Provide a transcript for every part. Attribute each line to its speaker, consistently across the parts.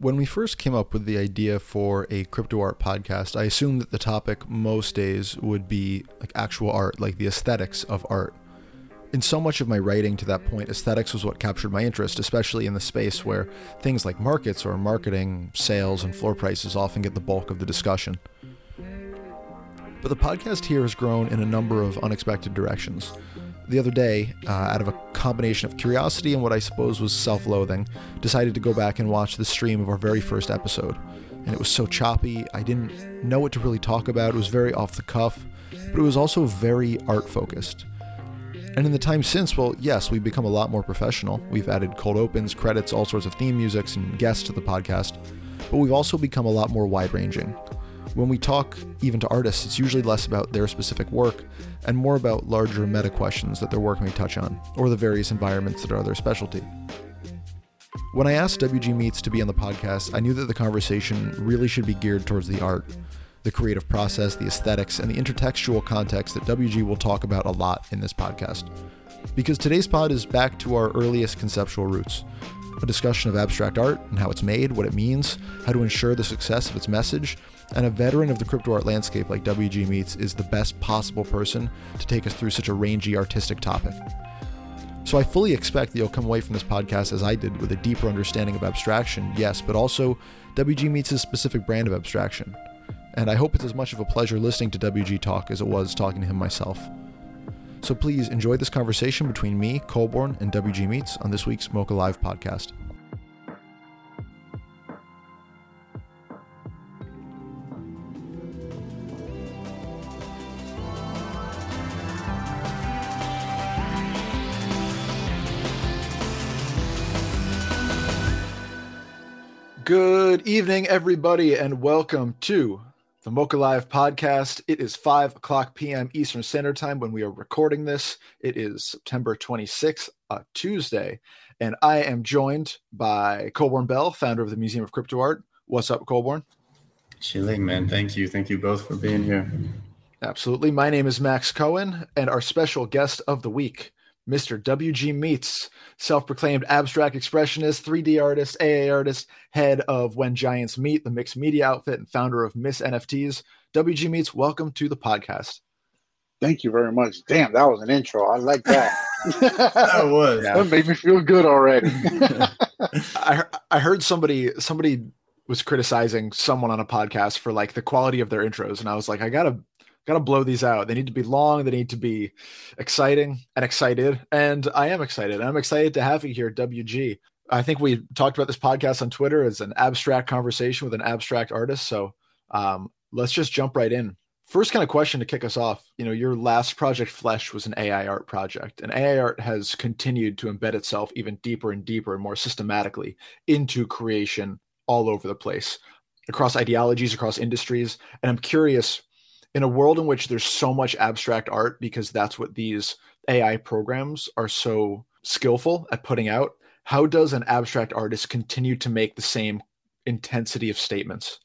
Speaker 1: When we first came up with the idea for a crypto art podcast, I assumed that the topic most days would be like actual art, like the aesthetics of art. In so much of my writing to that point, aesthetics was what captured my interest, especially in the space where things like markets or marketing, sales, and floor prices often get the bulk of the discussion. But the podcast here has grown in a number of unexpected directions the other day, uh, out of a combination of curiosity and what I suppose was self loathing, decided to go back and watch the stream of our very first episode. And it was so choppy, I didn't know what to really talk about. It was very off the cuff, but it was also very art focused. And in the time since, well, yes, we've become a lot more professional. We've added cold opens, credits, all sorts of theme musics, and guests to the podcast. But we've also become a lot more wide ranging. When we talk even to artists, it's usually less about their specific work and more about larger meta questions that their work may touch on, or the various environments that are their specialty. When I asked WG Meets to be on the podcast, I knew that the conversation really should be geared towards the art, the creative process, the aesthetics, and the intertextual context that WG will talk about a lot in this podcast. Because today's pod is back to our earliest conceptual roots a discussion of abstract art and how it's made, what it means, how to ensure the success of its message, and a veteran of the crypto art landscape like WG Meets is the best possible person to take us through such a rangy artistic topic. So I fully expect that you'll come away from this podcast as I did with a deeper understanding of abstraction, yes, but also WG Meets' specific brand of abstraction. And I hope it's as much of a pleasure listening to WG talk as it was talking to him myself. So please enjoy this conversation between me, Colborn, and WG Meets on this week's MOCA Live podcast. Good evening, everybody, and welcome to the MOCA Live podcast. It is 5 o'clock p.m. Eastern Standard Time when we are recording this. It is September 26th, uh, Tuesday, and I am joined by Colborn Bell, founder of the Museum of Crypto Art. What's up, Colborn?
Speaker 2: Chilling, man. Thank you. Thank you both for being here.
Speaker 1: Absolutely. My name is Max Cohen, and our special guest of the week Mr. WG Meets, self proclaimed abstract expressionist, 3D artist, AA artist, head of When Giants Meet, the mixed media outfit, and founder of Miss NFTs. WG Meets, welcome to the podcast.
Speaker 3: Thank you very much. Damn, that was an intro. I like that.
Speaker 2: that was.
Speaker 3: That made me feel good already.
Speaker 1: I I heard somebody somebody was criticizing someone on a podcast for like the quality of their intros, and I was like, I gotta got to blow these out. They need to be long. They need to be exciting and excited. And I am excited. I'm excited to have you here, WG. I think we talked about this podcast on Twitter as an abstract conversation with an abstract artist. So um, let's just jump right in. First, kind of question to kick us off. You know, your last project, Flesh, was an AI art project, and AI art has continued to embed itself even deeper and deeper and more systematically into creation all over the place, across ideologies, across industries. And I'm curious in a world in which there's so much abstract art because that's what these AI programs are so skillful at putting out, how does an abstract artist continue to make the same intensity of statements?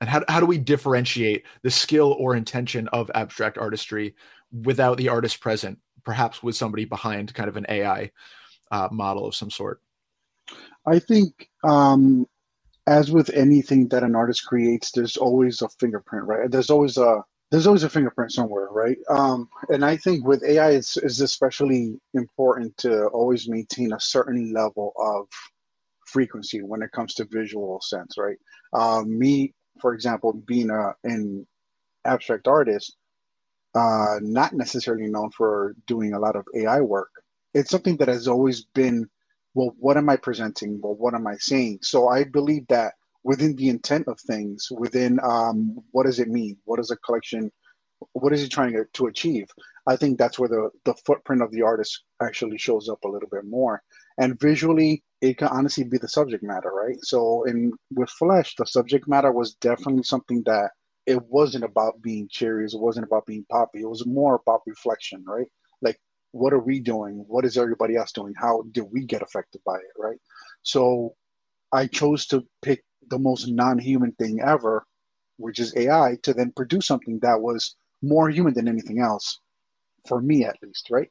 Speaker 1: And how, how do we differentiate the skill or intention of abstract artistry without the artist present, perhaps with somebody behind kind of an AI uh, model of some sort?
Speaker 3: I think um, as with anything that an artist creates, there's always a fingerprint, right? There's always a there's always a fingerprint somewhere, right? Um, and I think with AI, it's, it's especially important to always maintain a certain level of frequency when it comes to visual sense, right? Um, me, for example, being a, an abstract artist, uh, not necessarily known for doing a lot of AI work, it's something that has always been, well, what am I presenting? Well, what am I saying? So I believe that within the intent of things, within um, what does it mean? What is a collection? What is he trying to, to achieve? I think that's where the, the footprint of the artist actually shows up a little bit more. And visually, it can honestly be the subject matter, right? So in with Flesh, the subject matter was definitely something that it wasn't about being cheery, it wasn't about being poppy. It was more about reflection, right? Like what are we doing? What is everybody else doing? How did we get affected by it, right? So I chose to pick the most non-human thing ever, which is AI, to then produce something that was more human than anything else, for me at least, right?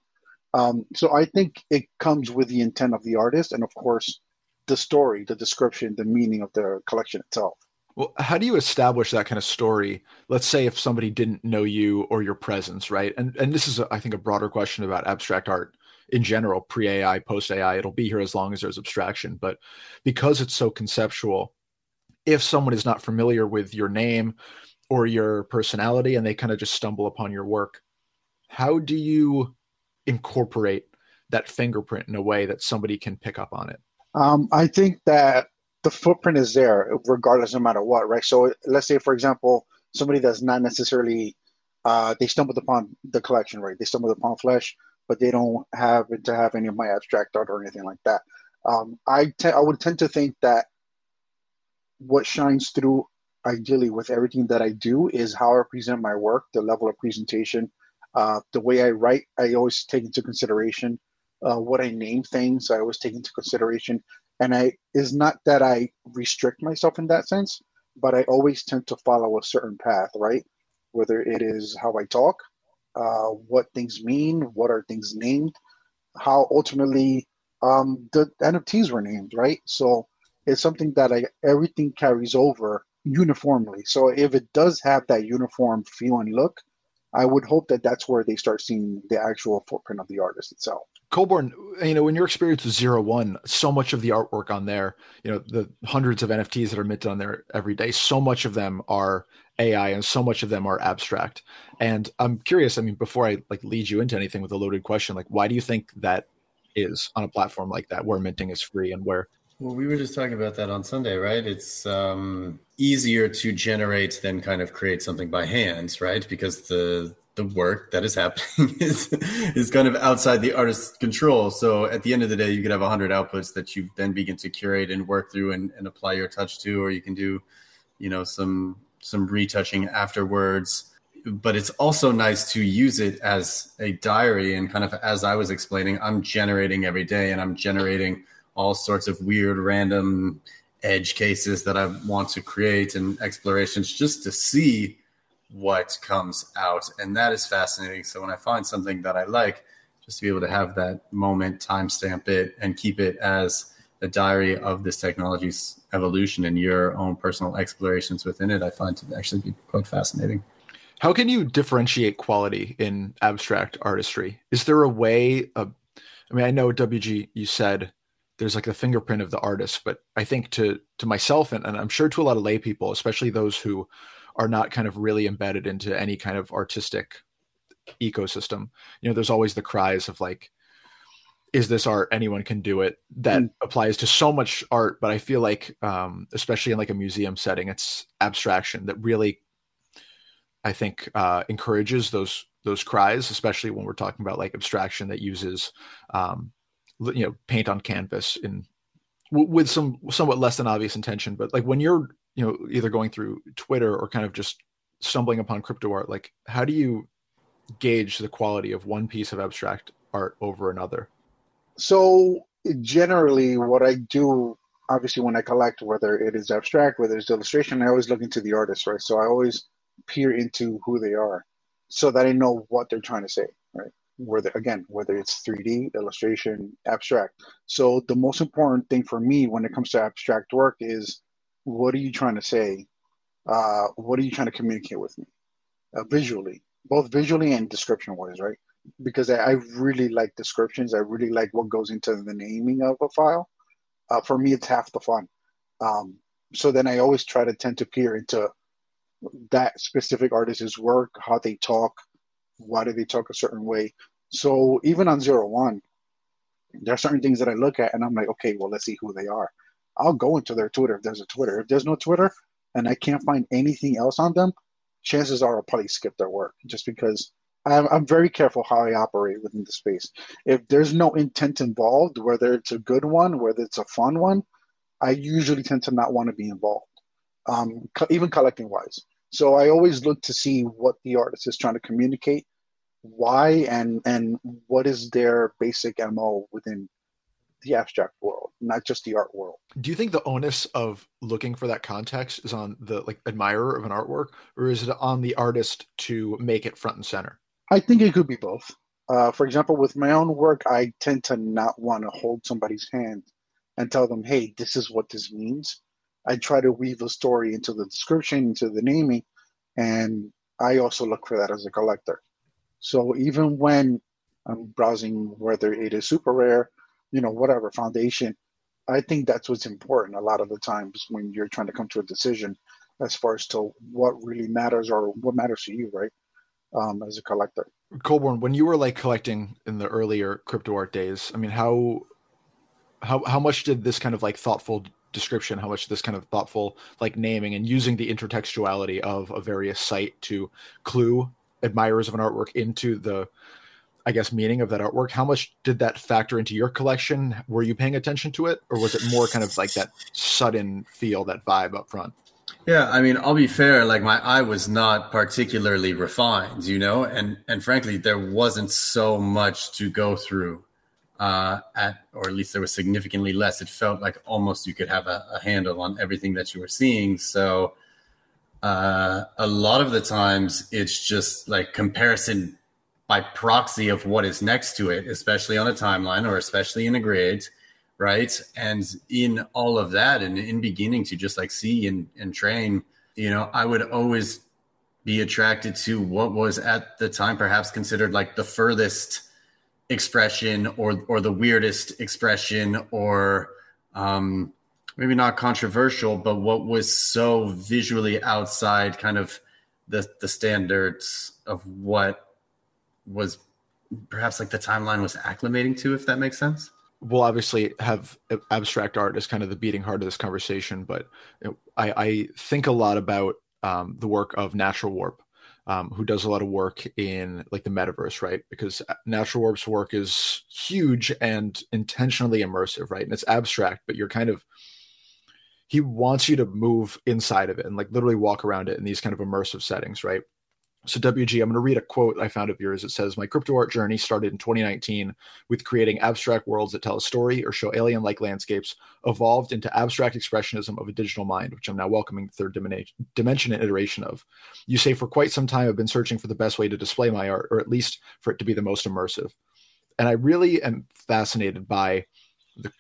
Speaker 3: Um, so I think it comes with the intent of the artist, and of course, the story, the description, the meaning of the collection itself.
Speaker 1: Well, how do you establish that kind of story? Let's say if somebody didn't know you or your presence, right? And and this is, I think, a broader question about abstract art in general, pre AI, post AI. It'll be here as long as there's abstraction, but because it's so conceptual, if someone is not familiar with your name or your personality and they kind of just stumble upon your work, how do you incorporate that fingerprint in a way that somebody can pick up on it?
Speaker 3: Um, I think that the footprint is there regardless no matter what right? So let's say for example somebody that's not necessarily uh, they stumbled upon the collection right? They stumbled upon flesh but they don't have to have any of my abstract art or anything like that. Um, I, te- I would tend to think that what shines through ideally with everything that i do is how i present my work the level of presentation uh, the way i write i always take into consideration uh, what i name things i always take into consideration and I is not that I restrict myself in that sense, but I always tend to follow a certain path, right? Whether it is how I talk, uh, what things mean, what are things named, how ultimately um, the NFTs were named, right? So it's something that I everything carries over uniformly. So if it does have that uniform feel and look, I would hope that that's where they start seeing the actual footprint of the artist itself.
Speaker 1: Colborn, you know, in your experience with Zero One, so much of the artwork on there, you know, the hundreds of NFTs that are minted on there every day, so much of them are AI and so much of them are abstract. And I'm curious, I mean, before I like lead you into anything with a loaded question, like why do you think that is on a platform like that where minting is free and where
Speaker 2: well, we were just talking about that on Sunday, right? It's um, easier to generate than kind of create something by hand, right? Because the the work that is happening is is kind of outside the artist's control. So at the end of the day, you could have hundred outputs that you then begin to curate and work through and, and apply your touch to, or you can do, you know, some some retouching afterwards. But it's also nice to use it as a diary and kind of as I was explaining, I'm generating every day and I'm generating all sorts of weird random edge cases that I want to create and explorations just to see what comes out. And that is fascinating. So when I find something that I like, just to be able to have that moment, timestamp it, and keep it as a diary of this technology's evolution and your own personal explorations within it, I find to actually be quite fascinating.
Speaker 1: How can you differentiate quality in abstract artistry? Is there a way? Of, I mean, I know WG, you said there's like the fingerprint of the artist, but I think to to myself and, and I'm sure to a lot of lay people, especially those who are not kind of really embedded into any kind of artistic ecosystem. You know, there's always the cries of like, is this art? Anyone can do it. That mm. applies to so much art, but I feel like, um, especially in like a museum setting, it's abstraction that really, I think, uh, encourages those those cries, especially when we're talking about like abstraction that uses, um, you know, paint on canvas in with some somewhat less than obvious intention. But like when you're you know either going through twitter or kind of just stumbling upon crypto art like how do you gauge the quality of one piece of abstract art over another?
Speaker 3: So generally what i do obviously when i collect whether it is abstract whether it's illustration i always look into the artist right? So i always peer into who they are so that i know what they're trying to say whether again whether it's 3d illustration abstract so the most important thing for me when it comes to abstract work is what are you trying to say? Uh, what are you trying to communicate with me uh, visually, both visually and description wise, right? Because I, I, really like descriptions. I really like what goes into the naming of a file. Uh, for me, it's half the fun. Um, so then I always try to tend to peer into that specific artist's work, how they talk, why do they talk a certain way. So even on zero one, there are certain things that I look at and I'm like, okay, well, let's see who they are. I'll go into their Twitter if there's a Twitter. If there's no Twitter and I can't find anything else on them, chances are I'll probably skip their work just because I'm, I'm very careful how I operate within the space. If there's no intent involved, whether it's a good one, whether it's a fun one, I usually tend to not want to be involved, um, co- even collecting wise. So I always look to see what the artist is trying to communicate, why, and and what is their basic mo within the abstract world, not just the art world.
Speaker 1: Do you think the onus of looking for that context is on the like admirer of an artwork, or is it on the artist to make it front and center?
Speaker 3: I think it could be both. Uh, for example, with my own work, I tend to not want to hold somebody's hand and tell them, hey, this is what this means. I try to weave a story into the description, into the naming, and I also look for that as a collector. So even when I'm browsing whether it is SuperRare, you know, whatever foundation, I think that's what's important a lot of the times when you're trying to come to a decision as far as to what really matters or what matters to you, right? Um, as a collector.
Speaker 1: Colborn, when you were like collecting in the earlier crypto art days, I mean, how how how much did this kind of like thoughtful description, how much this kind of thoughtful like naming and using the intertextuality of a various site to clue admirers of an artwork into the I guess meaning of that artwork. How much did that factor into your collection? Were you paying attention to it, or was it more kind of like that sudden feel, that vibe up front?
Speaker 2: Yeah, I mean, I'll be fair. Like my eye was not particularly refined, you know, and and frankly, there wasn't so much to go through uh, at, or at least there was significantly less. It felt like almost you could have a, a handle on everything that you were seeing. So uh, a lot of the times it's just like comparison by proxy of what is next to it, especially on a timeline or especially in a grid, right? And in all of that, and in beginning to just like see and, and train, you know, I would always be attracted to what was at the time perhaps considered like the furthest expression or or the weirdest expression or um, maybe not controversial, but what was so visually outside kind of the the standards of what was perhaps like the timeline was acclimating to, if that makes sense.
Speaker 1: We'll obviously have abstract art as kind of the beating heart of this conversation, but I, I think a lot about um, the work of Natural Warp um, who does a lot of work in like the metaverse, right? Because uh, Natural Warp's work is huge and intentionally immersive, right? And it's abstract, but you're kind of he wants you to move inside of it and like literally walk around it in these kind of immersive settings, right? So, WG, I'm going to read a quote I found of yours. It says, My crypto art journey started in 2019 with creating abstract worlds that tell a story or show alien like landscapes, evolved into abstract expressionism of a digital mind, which I'm now welcoming the third dimension and iteration of. You say, For quite some time, I've been searching for the best way to display my art, or at least for it to be the most immersive. And I really am fascinated by the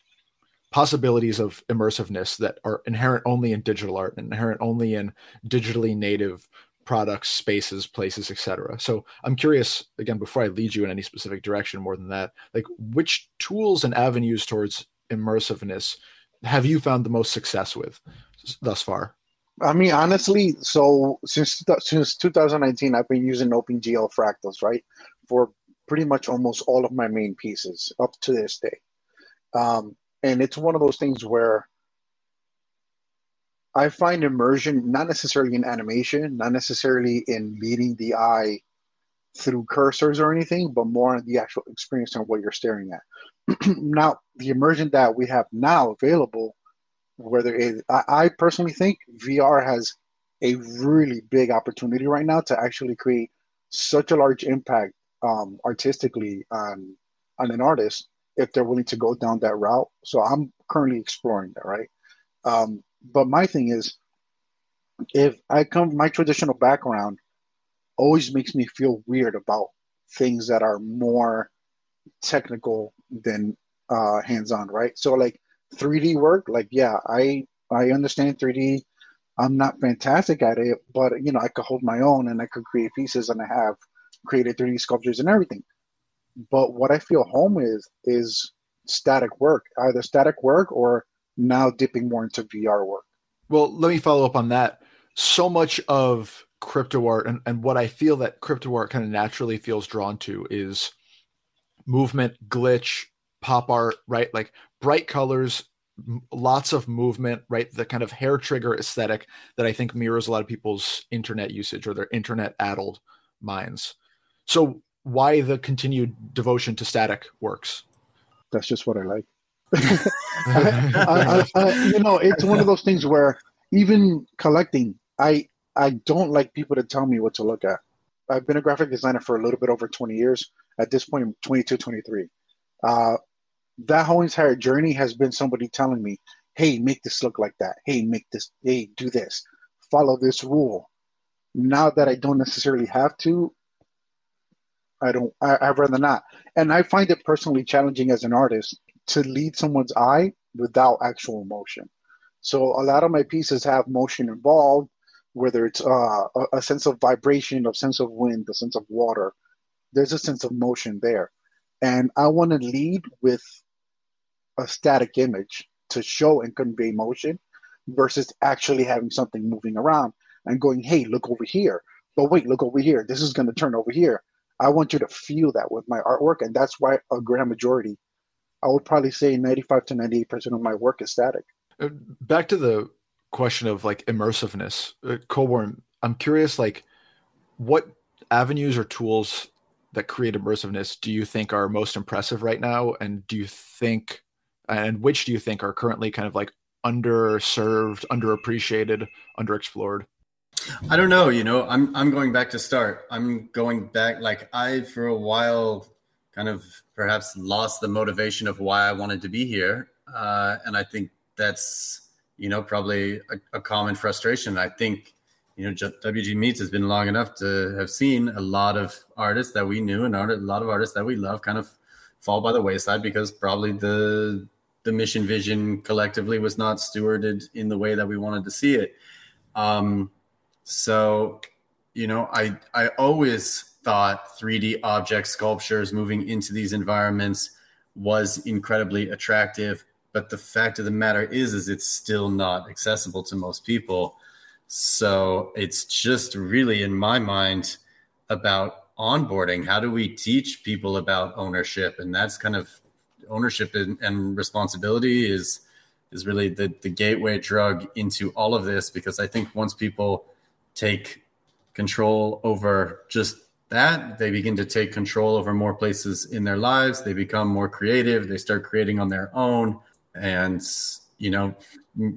Speaker 1: possibilities of immersiveness that are inherent only in digital art and inherent only in digitally native products, spaces, places, etc. So I'm curious again before I lead you in any specific direction more than that, like which tools and avenues towards immersiveness have you found the most success with thus far?
Speaker 3: I mean, honestly, so since since 2019, I've been using OpenGL fractals, right, for pretty much almost all of my main pieces up to this day. Um, and it's one of those things where I find immersion not necessarily in animation, not necessarily in meeting the eye through cursors or anything, but more in the actual experience of what you're staring at. now, the immersion that we have now available, whether it, I, I personally think VR has a really big opportunity right now to actually create such a large impact um, artistically on on an artist if they're willing to go down that route. So I'm currently exploring that, right? Um, but my thing is, if I come, my traditional background always makes me feel weird about things that are more technical than uh, hands-on, right? So like 3D work, like yeah, I I understand 3D. I'm not fantastic at it, but you know I could hold my own and I could create pieces, and I have created 3D sculptures and everything. But what I feel home is is static work, either static work or now dipping more into VR work.
Speaker 1: Well, let me follow up on that. So much of crypto art and, and what I feel that crypto art kind of naturally feels drawn to is movement, glitch, pop art, right? Like bright colors, lots of movement, right? The kind of hair trigger aesthetic that I think mirrors a lot of people's internet usage or their internet addled minds. So, why the continued devotion to static works?
Speaker 3: That's just what I like. I, I, I, you know, it's one of those things where even collecting, I I don't like people to tell me what to look at. I've been a graphic designer for a little bit over 20 years. At this point, I'm 22, 23. Uh, that whole entire journey has been somebody telling me, hey, make this look like that. Hey, make this, hey, do this. Follow this rule. Now that I don't necessarily have to, I don't, I, I'd rather not. And I find it personally challenging as an artist to lead someone's eye without actual motion. So a lot of my pieces have motion involved, whether it's uh, a, sense of vibration, a sense of wind, a sense of water. There's a sense of motion there. And I want to lead with a static image to show and convey motion versus actually having something moving around and going, hey, look over here. But wait, look over here. This is going to turn over here. I want you to feel that with my artwork. And that's why a grand majority, I would probably say 95 to 98% of my work is static.
Speaker 1: Uh, back to the question of like immersiveness, uh, Colborn, I'm curious, like, what avenues or tools that create immersiveness do you think are most impressive right now? And do you think, and which do you think are currently kind of like underserved, underappreciated, underexplored?
Speaker 2: I don't know. You know, I'm I'm going back to start. I'm going back. Like I, for a while, kind of perhaps lost the motivation of why I wanted to be here, uh, and I think that's you know probably a, a common frustration. I think you know WG Meets has been long enough to have seen a lot of artists that we knew and a lot of artists that we love kind of fall by the wayside because probably the the mission vision collectively was not stewarded in the way that we wanted to see it. Um, so, you know, I I always thought 3D object sculptures moving into these environments was incredibly attractive, but the fact of the matter is is it's still not accessible to most people. So, it's just really in my mind about onboarding. How do we teach people about ownership? And that's kind of ownership and, and responsibility is is really the the gateway drug into all of this because I think once people take control over just that. They begin to take control over more places in their lives. They become more creative. They start creating on their own. And, you know,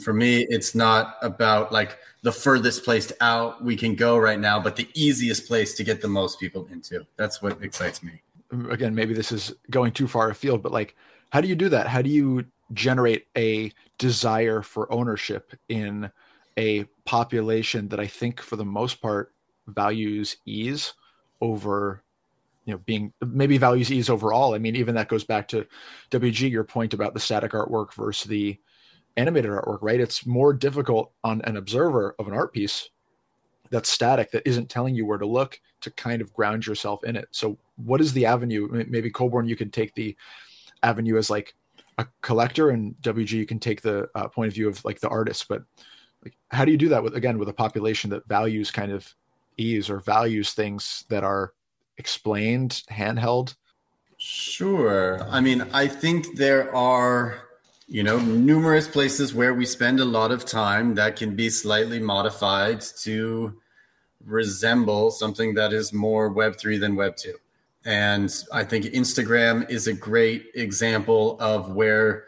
Speaker 2: for me, it's not about like the furthest place out we can go right now, but the easiest place to get the most people into. That's what excites me.
Speaker 1: Again, maybe this is going too far afield, but like, how do you do that? How do you generate a desire for ownership in a population that I think for the most part values ease over you know being maybe values ease overall. I mean even that goes back to wg your point about the static artwork versus the animated artwork right? It's more difficult on an observer of an art piece that's static that isn't telling you where to look to kind of ground yourself in it. So what is the avenue? Maybe Colborn you can take the avenue as like a collector and wg you can take the uh, point of view of like the artist. But like how do you do that with again with a population that values kind of ease or values things that are explained handheld?
Speaker 2: Sure. I mean i think there are you know numerous places where we spend a lot of time that can be slightly modified to resemble something that is more web 3 than web 2 and i think instagram is a great example of where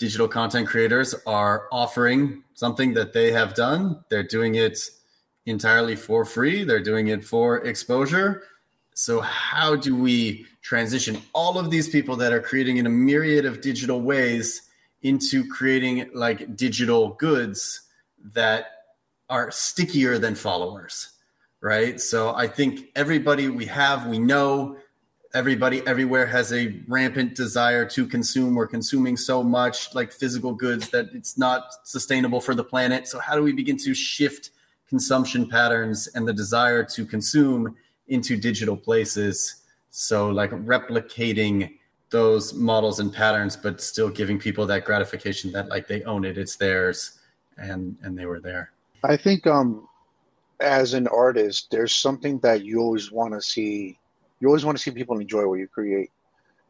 Speaker 2: digital content creators are offering something that they have done. They're doing it entirely for free, they're doing it for exposure. So, how do we transition all of these people that are creating in a myriad of digital ways into creating like digital goods that are stickier than followers? Right. So, I think everybody we have, we know everybody everywhere has a rampant desire to consume we're consuming so much like physical goods that it's not sustainable for the planet so how do we begin to shift consumption patterns and the desire to consume into digital places so like replicating those models and patterns but still giving people that gratification that like they own it it's theirs and and they were there
Speaker 3: i think um as an artist there's something that you always want to see you always want to see people enjoy what you create.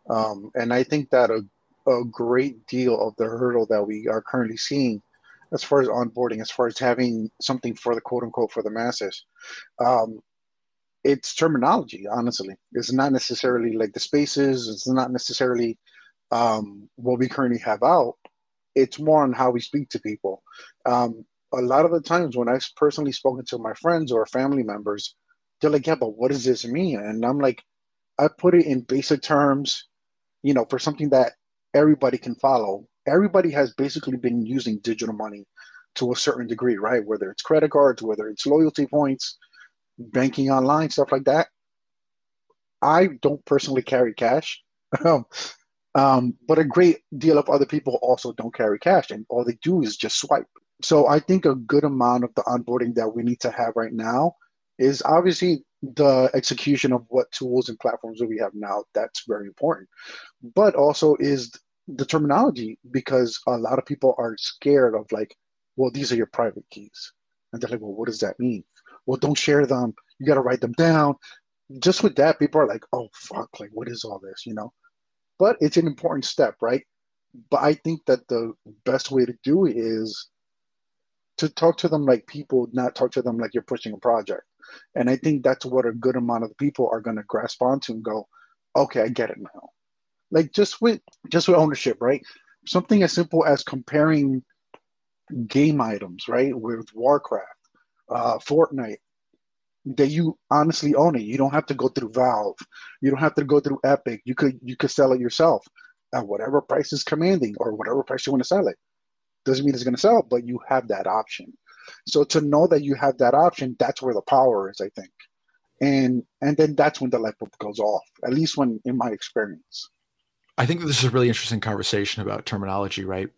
Speaker 3: Um, and I think that a, a great deal of the hurdle that we are currently seeing as far as onboarding, as far as having something for the quote unquote for the masses, um, it's terminology, honestly. It's not necessarily like the spaces, it's not necessarily um, what we currently have out. It's more on how we speak to people. Um, a lot of the times when I've personally spoken to my friends or family members, they're like, yeah, but what does this mean? And I'm like, I put it in basic terms, you know, for something that everybody can follow. Everybody has basically been using digital money to a certain degree, right? Whether it's credit cards, whether it's loyalty points, banking online, stuff like that. I don't personally carry cash. Um, Um, but a great deal of other people also don't carry cash, and all they do is just swipe. So I think a good amount of the onboarding that we need to have right now is obviously the execution of what tools and platforms that we have now. That's very important, but also is the terminology because a lot of people are scared of like, well, these are your private keys, and they're like, well, what does that mean? Well, don't share them. You got to write them down. Just with that, people are like, oh fuck, like what is all this, you know? But it's an important step, right? But I think that the best way to do it is to talk to them like people, not talk to them like you're pushing a project. And I think that's what a good amount of people are going to grasp onto and go, okay, I get it now. Like just with just with ownership, right? Something as simple as comparing game items, right, with Warcraft, uh, Fortnite, that you honestly own it. You don't have to go through Valve. You don't have to go through Epic. You could you could sell it yourself at whatever price is commanding or whatever price you want to sell it. Doesn't mean it's going to sell, but you have that option. So to know that you have that option, that's where the power is, I think. And and then that's when the light bulb goes off. At least when in my experience.
Speaker 1: I think this is a really interesting conversation about terminology, right?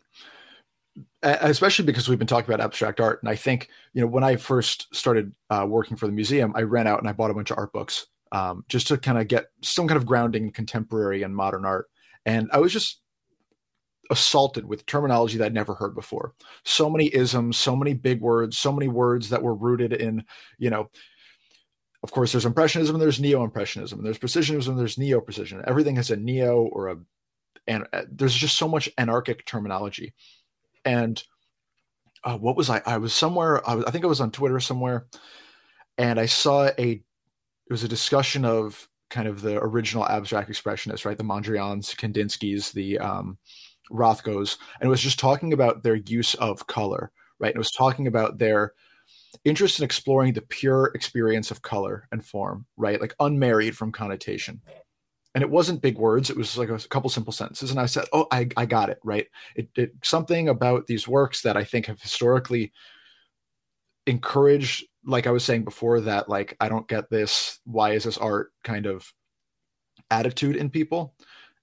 Speaker 1: Especially because we've been talking about abstract art, and I think you know when I first started uh, working for the museum, I ran out and I bought a bunch of art books um, just to kind of get some kind of grounding in contemporary and modern art. And I was just assaulted with terminology that I'd never heard before. So many isms, so many big words, so many words that were rooted in, you know, of course, there's impressionism, and there's neo-impressionism, there's precisionism, there's neo-precision. Everything has a neo or a, and uh, there's just so much anarchic terminology. And uh, what was I? I was somewhere. I, was, I think I was on Twitter somewhere, and I saw a. It was a discussion of kind of the original abstract expressionists, right? The Mondrians, Kandinsky's, the um, Rothkos, and it was just talking about their use of color, right? And it was talking about their interest in exploring the pure experience of color and form, right? Like unmarried from connotation. And it wasn't big words; it was like a couple simple sentences. And I said, "Oh, I, I got it, right? It, it something about these works that I think have historically encouraged, like I was saying before, that like I don't get this. Why is this art kind of attitude in people?"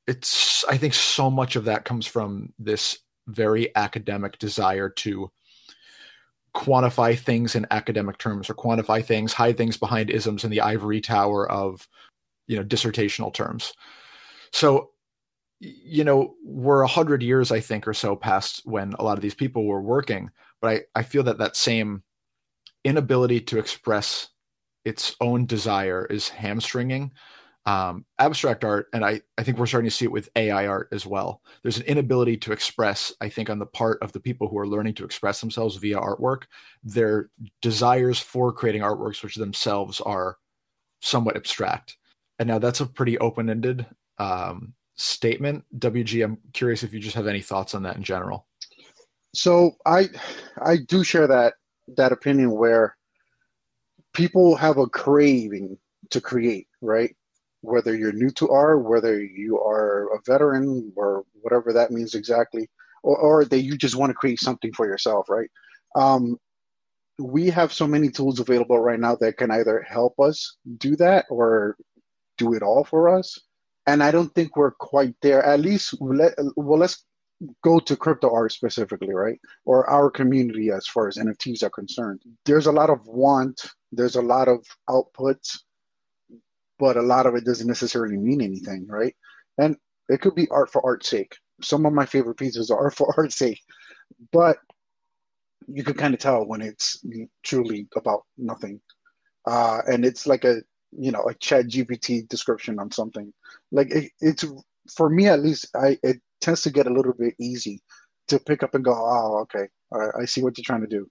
Speaker 1: it's i think so much of that comes from this very academic desire to quantify things in academic terms or quantify things hide things behind isms in the ivory tower of you know dissertational terms. So you know we're a hundred years i think or so past when a lot of these people were working but i i feel that that same inability to express its own desire is hamstringing um, abstract art, and I, I think we're starting to see it with AI art as well. There's an inability to express, I think, on the part of the people who are learning to express themselves via artwork, their desires for creating artworks, which themselves are somewhat abstract. And now that's a pretty open ended um, statement. WG, I'm curious if you just have any thoughts on that in general.
Speaker 3: So I, I do share that that opinion where people have a craving to create, right? Whether you're new to art, whether you are a veteran or whatever that means exactly, or, or that you just want to create something for yourself, right? Um, we have so many tools available right now that can either help us do that or do it all for us. And I don't think we're quite there. At least, let, well, let's go to crypto art specifically, right? Or our community as far as NFTs are concerned. There's a lot of want, there's a lot of outputs but a lot of it doesn't necessarily mean anything, right? And it could be art for art's sake. Some of my favorite pieces are for art's sake, but you can kind of tell when it's truly about nothing. Uh, and it's like a you know a chat gpt description on something like it, it's for me at least i it tends to get a little bit easy to pick up and go oh okay I, I see what you're trying to do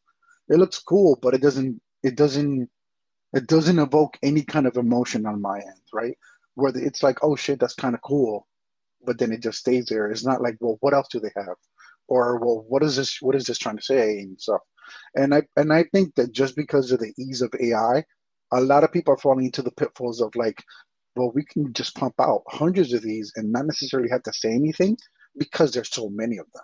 Speaker 3: it looks cool but it doesn't it doesn't it doesn't evoke any kind of emotion on my end, right? Where it's like, oh shit, that's kind of cool, but then it just stays there. It's not like, well, what else do they have? Or well, what is this? What is this trying to say and stuff? And I and I think that just because of the ease of AI, a lot of people are falling into the pitfalls of like, well, we can just pump out hundreds of these and not necessarily have to say anything because there's so many of them.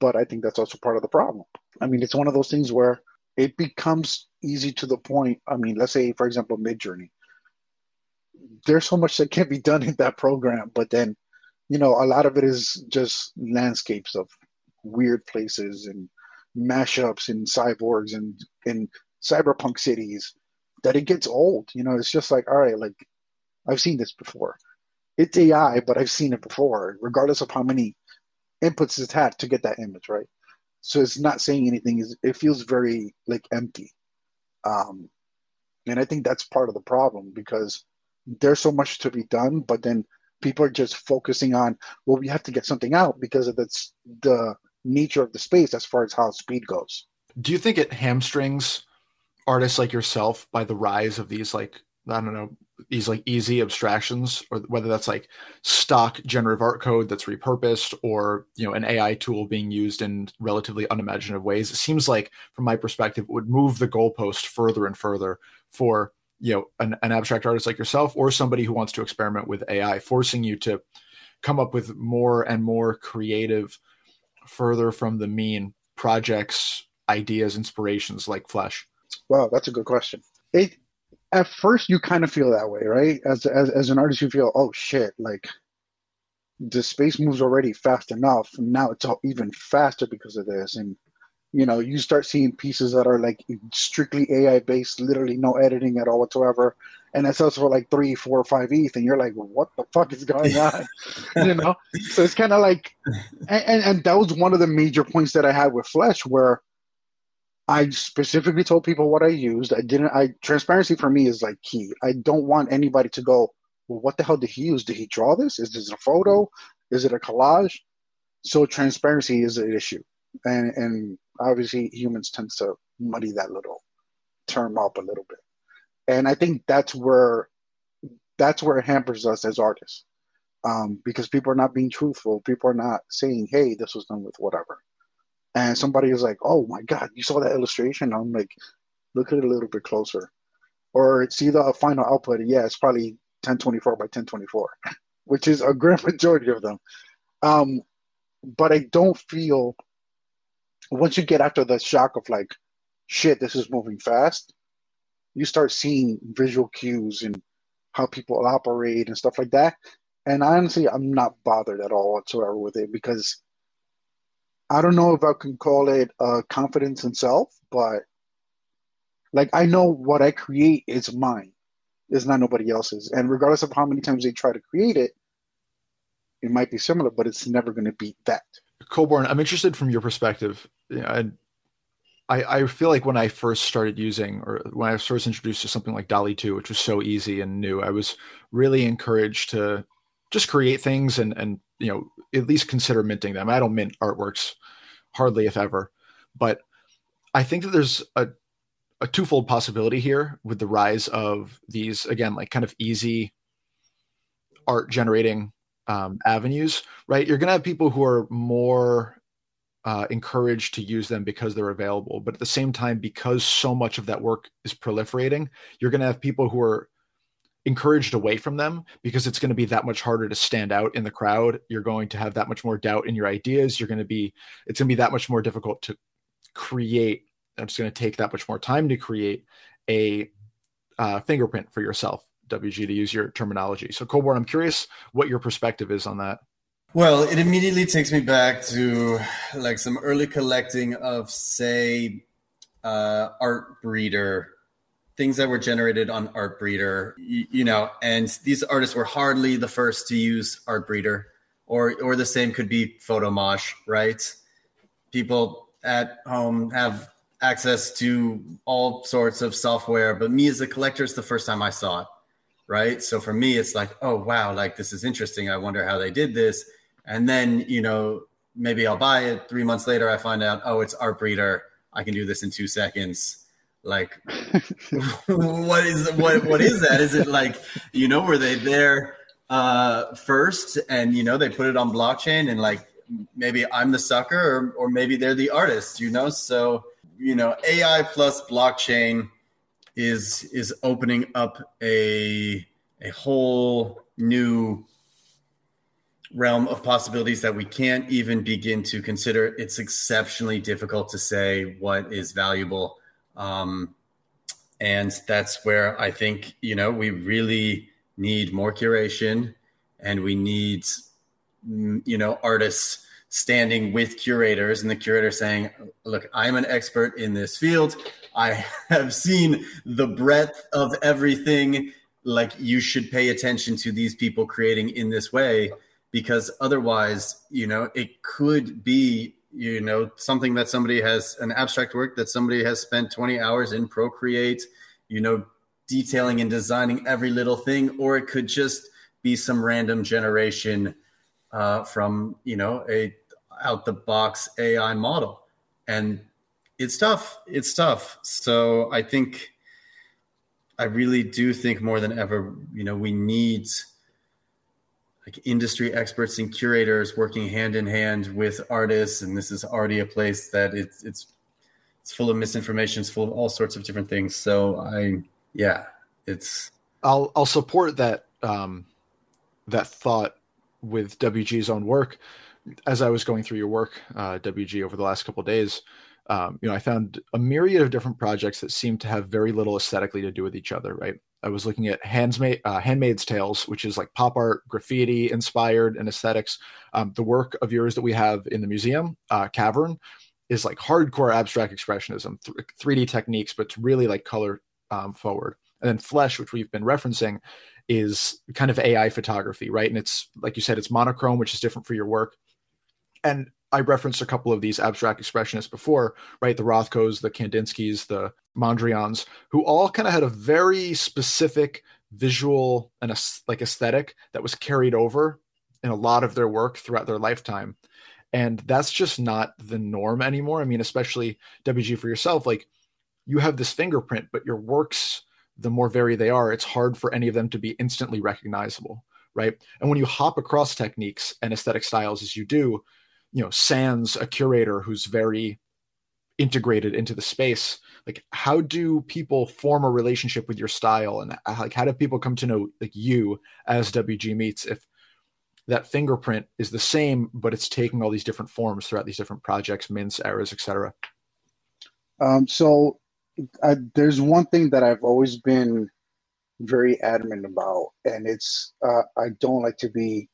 Speaker 3: But I think that's also part of the problem. I mean, it's one of those things where it becomes easy to the point. I mean, let's say, for example, Midjourney. There's so much that can be done in that program, but then you know, a lot of it is just landscapes of weird places and mashups and cyborgs and in cyberpunk cities that it gets old. You know, it's just like, all right, like I've seen this before. It's AI, but I've seen it before, regardless of how many inputs it's had to get that image, right? So it's not saying anything. It feels very like empty. Um, and I think that's part of the problem because there's so much to be done, but then people are just focusing on, well, we have to get something out because of that's the nature of the space as far as how speed goes.
Speaker 1: Do you think it hamstrings artists like yourself by the rise of these like I don't know these like easy abstractions or whether that's like stock generative art code that's repurposed or you know an AI tool being used in relatively unimaginative ways it seems like from my perspective it would move the goalpost further and further for you know an, an abstract artist like yourself or somebody who wants to experiment with AI forcing you to come up with more and more creative further from the mean projects ideas inspirations like flesh
Speaker 3: Wow, that's a good question. It at first you kind of feel that way, right? As as as an artist, you feel, oh shit, like the space moves already fast enough. Now it's all even faster because of this, and you know you start seeing pieces that are like strictly AI based, literally no editing at all whatsoever, and it sells for like three, four, five ETH, and you're like, what the fuck is going on? you know, so it's kind of like, and, and and that was one of the major points that I had with Flesh, where I specifically told people what I used. I didn't. I transparency for me is like key. I don't want anybody to go, well, what the hell did he use? Did he draw this? Is this a photo? Is it a collage? So transparency is an issue, and and obviously humans tend to muddy that little term up a little bit, and I think that's where that's where it hampers us as artists, um, because people are not being truthful. People are not saying, hey, this was done with whatever and somebody was like, "Oh my God, you saw that illustration?" I'm like, "Look at it a little bit closer," or see the final output. Yeah, it's probably 1024 by 1024, which is a great majority of them. Um, but I don't feel once you get after the shock of like, shit, this is moving fast. You start seeing visual cues and how people operate and stuff like that. And honestly, I'm not bothered at all whatsoever with it because I don't know if I can call it uh, confidence in self, but like I know what I create is mine. It's not nobody else's. And regardless of how many times they try to create it, it might be similar, but it's never going to beat that.
Speaker 1: Colborn, I'm interested from your perspective. Know, I, I feel like when I first started using, or when I was first introduced to something like DALL-E 2, which was so easy and new, I was really encouraged to just create things and and you know at least consider minting them. I don't mint artworks hardly if ever, but I think that there's a a twofold possibility here with the rise of these again like kind of easy art generating um, avenues right? You're going to have people who are more uh, encouraged to use them because they're available. But at the same time because so much of that work is proliferating you're going to have people who are encouraged away from them because it's going to be that much harder to stand out in the crowd. You're going to have that much more doubt in your ideas. You're going to be, it's going to be that much more difficult to create. It's going to take that much more time to create a uh, fingerprint for yourself, WG, to use your terminology. So, Colborn, I'm curious what your perspective is on that.
Speaker 2: Well, it immediately takes me back to like some early collecting of, say, uh, Artbreeder things that were generated on Artbreeder, you, you know, and these artists were hardly the first to use Artbreeder, or or the same could be Photomosh, right? People at home have access to all sorts of software, but me as a collector, it's the first time I saw it, right? So for me, it's like, oh wow, like this is interesting. I wonder how they did this, and then you know maybe I'll buy it. Three months later, I find out, oh, it's Artbreeder. I can do this in two seconds like what is what what is that? Is it like you know were they there uh first and you know they put it on blockchain and like maybe i'm the sucker or, or maybe they're the artist you know? So you know ai plus blockchain is is opening up a a whole new realm of possibilities that we can't even begin to consider. It's exceptionally difficult to say what is valuable um, and that's where I think, you know, we really need more curation and we need mm, you know artists standing with curators and the curator saying look i'm an expert in this field. I have seen the breadth of everything. Like you should pay attention to these people creating in this way because otherwise you know it could be you know something that somebody has an abstract work that somebody has spent 20 hours in procreate you know detailing and designing every little thing or it could just be some random generation uh, from you know a out the box AI model. And it's tough. It's tough. So I think I really do think more than ever, you know, we need like industry experts and curators working hand in hand with artists. And this is already a place that it's it's it's full of misinformation, it's full of all sorts of different things. So I yeah, it's
Speaker 1: I'll I'll support that um that thought with WG's own work as I was going through your work, uh, WG, over the last couple days, um, you know, I found a myriad of different projects that seem to have very little aesthetically to do with each other. Right. I was looking at uh, Handmaid's Tales, which is like pop art, graffiti inspired, and aesthetics. Um, the work of yours that we have in the museum, uh, Cavern, is like hardcore abstract expressionism, th- 3D techniques, but to really like color um, forward. And then Flesh, which we've been referencing, is kind of AI photography, right? And it's like you said, it's monochrome, which is different for your work and I referenced a couple of these abstract expressionists before, right? The Rothkos, the Kandinskys, the Mondrians, who all kind of had a very specific visual and a, like aesthetic that was carried over in a lot of their work throughout their lifetime. And that's just not the norm anymore. I mean, especially WG for yourself, like you have this fingerprint, but your works, the more varied they are, it's hard for any of them to be instantly recognizable, right? And when you hop across techniques and aesthetic styles as you do, you know sans a curator who's very integrated into the space like how do people form a relationship with your style? And uh, like how do people come to know like you as wg meets if that fingerprint is the same but it's taking all these different forms throughout these different projects mints eras etc
Speaker 3: um, so uh, there's one thing that i've always been very adamant about and it's uh, i don't like to be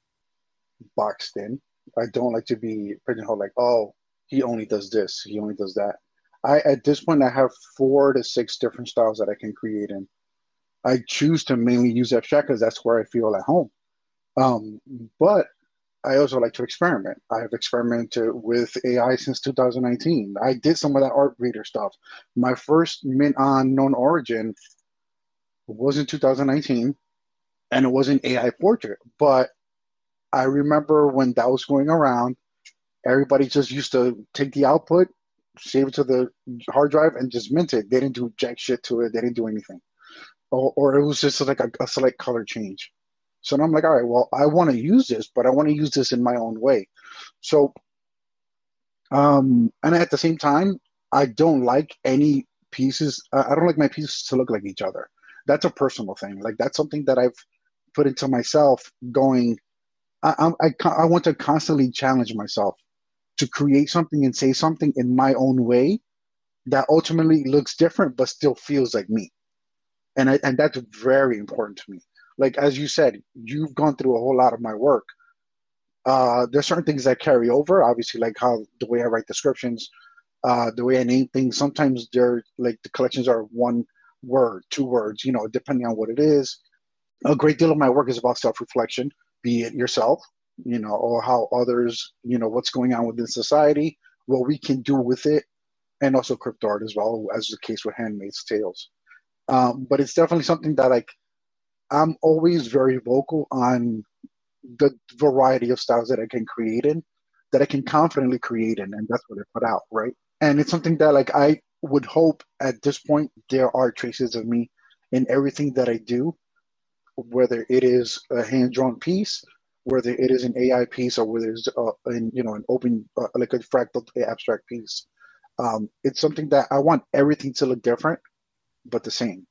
Speaker 3: boxed in I don't like to be pigeonholed like, oh, he only does this, he only does that. I at this point I have four to six different styles that I can create in. I choose to mainly use abstract because that's where I feel at home. Um, but I also like to experiment. I have experimented with AI since 2019. I did some of that Artbreeder stuff. My first mint on KnownOrigin was in 2019, and it was an AI portrait. But I remember when that was going around, everybody just used to take the output, save it to the hard drive, and just mint it. They didn't do jack shit to it. They didn't do anything, or, or it was just like a, a select color change. So I'm like, all right, well, I want to use this, but I want to use this in my own way. So, um, and at the same time, I don't like any pieces. I don't like my pieces to look like each other. That's a personal thing. Like that's something that I've put into myself. Going, I, I, I want to constantly challenge myself to create something and say something in my own way that ultimately looks different but still feels like me. And I, and that's very important to me. Like as you said you've gone through a whole lot of my work. Uh, there's certain things that carry over obviously like how the way i write descriptions uh, the way i name things. Sometimes they're like the collections are one word two words you know depending on what it is. A great deal of my work is about self-reflection be it yourself, you know, or how others, you know, what's going on within society, what we can do with it, and also crypto art as well, as the case with Handmaid's Tales. Um, but it's definitely something that like I'm always very vocal on the variety of styles that I can create in, that I can confidently create in, and that's what I put out, right? And it's something that like I would hope at this point there are traces of me in everything that I do whether it is a hand drawn piece, whether it is an AI piece, or whether it's uh, an, you know an open uh, like a fractal abstract piece. Um, it's something that I want everything to look different, but the same.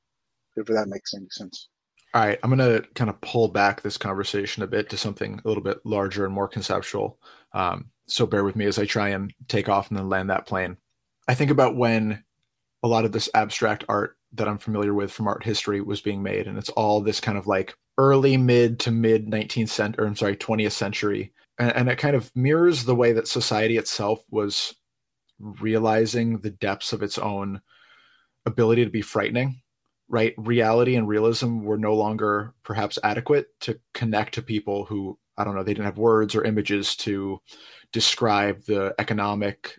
Speaker 3: If that makes any sense.
Speaker 1: All right, I'm going to kind of pull back this conversation a bit to something a little bit larger and more conceptual. Um, so bear with me as I try and take off and then land that plane. I think about when a lot of this abstract art that I'm familiar with from art history was being made, and it's all this kind of like early mid to mid 19th century, or I'm sorry, 20th century. And, and it kind of mirrors the way that society itself was realizing the depths of its own ability to be frightening right? Reality and realism were no longer perhaps adequate to connect to people who i don't know they didn't have words or images to describe the economic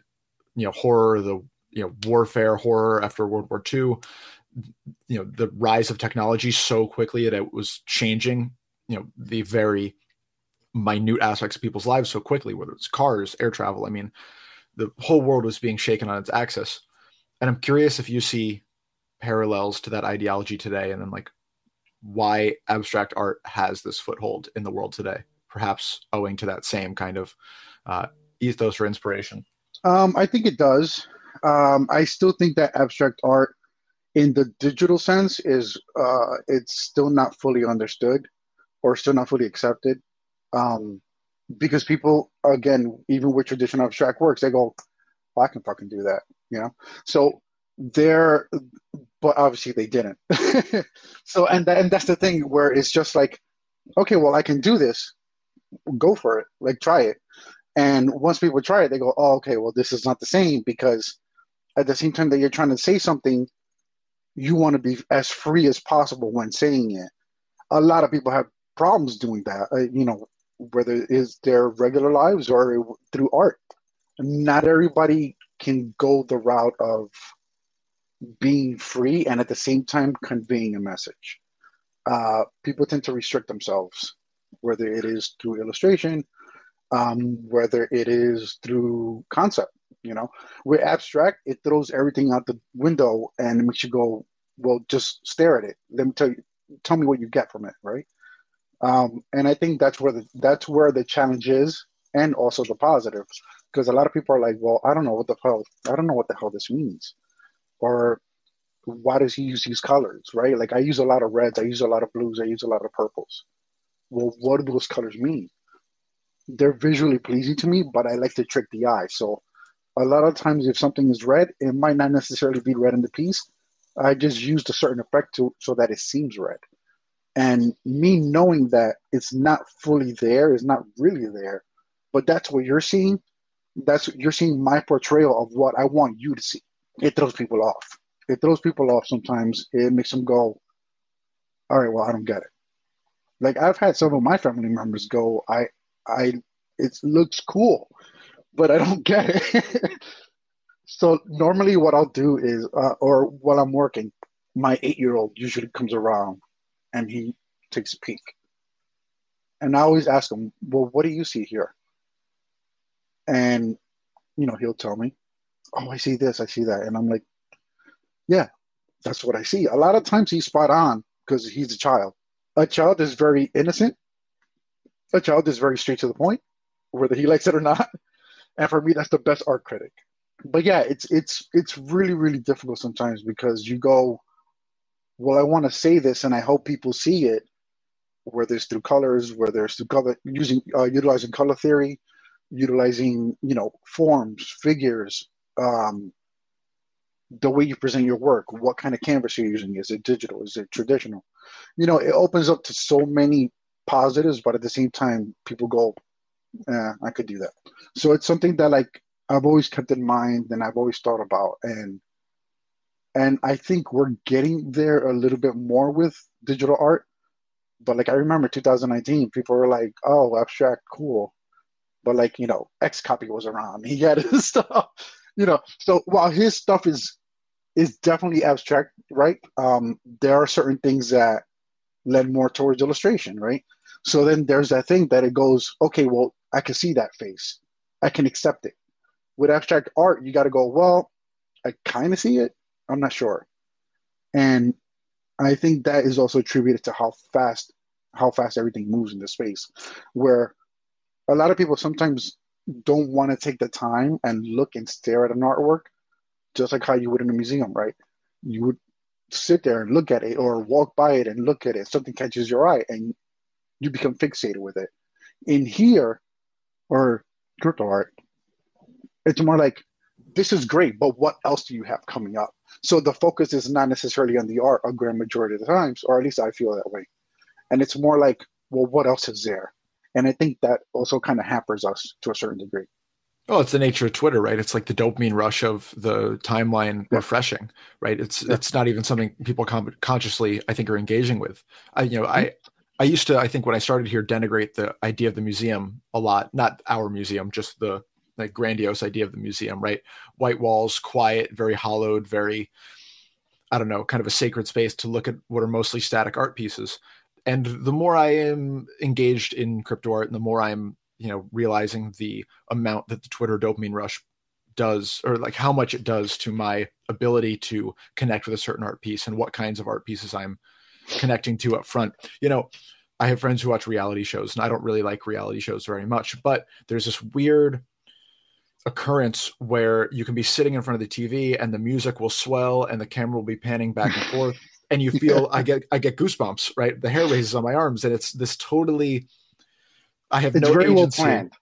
Speaker 1: you know horror the you know warfare horror after world war ii you know the rise of technology so quickly that it was changing you know the very minute aspects of people's lives so quickly whether it's cars air travel i mean the whole world was being shaken on its axis. And i'm curious if you see parallels to that ideology today and then like why abstract art has this foothold in the world today perhaps owing to that same kind of uh, ethos or inspiration.
Speaker 3: Um, i think it does. Um, i still think that abstract art in the digital sense is uh, it's still not fully understood or still not fully accepted um, because people again even with traditional abstract works they go well, i can fucking do that you know so they're but obviously they didn't. so and and that's the thing where it's just like, okay, well I can do this, go for it, like try it. And once people try it, they go, oh, okay, well this is not the same because at the same time that you're trying to say something, you want to be as free as possible when saying it. A lot of people have problems doing that. Uh, you know, whether it is their regular lives or through art. Not everybody can go the route of being free and at the same time conveying a message. Uh, people tend to restrict themselves, whether it is through illustration, um, whether it is through concept. You know, with abstract, it throws everything out the window and makes you go, well, just stare at it. Let me tell you, tell me what you get from it, right? Um, and I think that's where the that's where the challenge is, and also the positive, because a lot of people are like, well, I don't know what the hell, I don't know what the hell this means or why does he use these colors, right? Like I use a lot of reds, I use a lot of blues, I use a lot of purples. Well, what do those colors mean? They're visually pleasing to me, but I like to trick the eye. So a lot of times if something is red, it might not necessarily be red in the piece. I just used a certain effect to so that it seems red. And me knowing that it's not fully there, is not really there, but that's what you're seeing. That's you're seeing my portrayal of what I want you to see it throws people off. It throws people off sometimes. It makes them go, all right, well, I don't get it. Like I've had some of my family members go, I, I, it looks cool, but I don't get it. so normally what I'll do is, uh, or while I'm working, my eight-year-old usually comes around and he takes a peek. And I always ask him, well, what do you see here? And, you know, he'll tell me oh, I see this, I see that. And I'm like, yeah, that's what I see. A lot of times he's spot on because he's a child. A child is very innocent. A child is very straight to the point, whether he likes it or not. And for me, that's the best art critic. But yeah, it's it's it's really really difficult sometimes because you go, well, I want to say this, and I hope people see it, whether it's through colors, whether it's through color using uh, utilizing color theory, utilizing you know forms, figures, um, the way you present your work, what kind of canvas you're using. Is it digital? Is it traditional? You know, it opens up to so many positives, but at the same time, people go, eh, I could do that. So it's something that like I've always kept in mind and I've always thought about. And and I think we're getting there a little bit more with digital art. But like I remember 2019, people were like, "Oh, abstract, cool," but like you know, XCOPY was around. He had his stuff, you know, so while his stuff is is definitely abstract, right? Um, there are certain things that led more towards illustration, right? So then there's that thing that it goes, okay, well, I can see that face, I can accept it. With abstract art, you got to go, well, I kind of see it, I'm not sure, and I think that is also attributed to how fast how fast everything moves in the space, where a lot of people sometimes don't want to take the time and look and stare at an artwork, just like how you would in a museum, right? You would sit there and look at it or walk by it and look at it. Something catches your eye and you become fixated with it. In here, or crypto art, it's more like, this is great, but what else do you have coming up? So the focus is not necessarily on the art a grand majority of the times, or at least I feel that way. And it's more like, well, what else is there? and I think that also kind of hampers us to a certain degree.
Speaker 1: Well, it's the nature of Twitter, right? It's like the dopamine rush of the timeline yeah. refreshing, right? It's yeah. it's not even something people com- consciously, I think, are engaging with. I, you know, mm-hmm. I I used to, I think, when I started here, denigrate the idea of the museum a lot. Not our museum, just the like grandiose idea of the museum, right? White walls, quiet, very hollowed, very, I don't know, kind of a sacred space to look at what are mostly static art pieces. And the more I am engaged in crypto art, and the more I'm you know realizing the amount that the twitter dopamine rush does or like how much it does to my ability to connect with a certain art piece and what kinds of art pieces i'm connecting to up front you know i have friends who watch reality shows and i don't really like reality shows very much but there's this weird occurrence where you can be sitting in front of the tv and the music will swell and the camera will be panning back and forth and you feel i get i get goosebumps right the hair raises on my arms and it's this totally I have it's no very agency. well planned.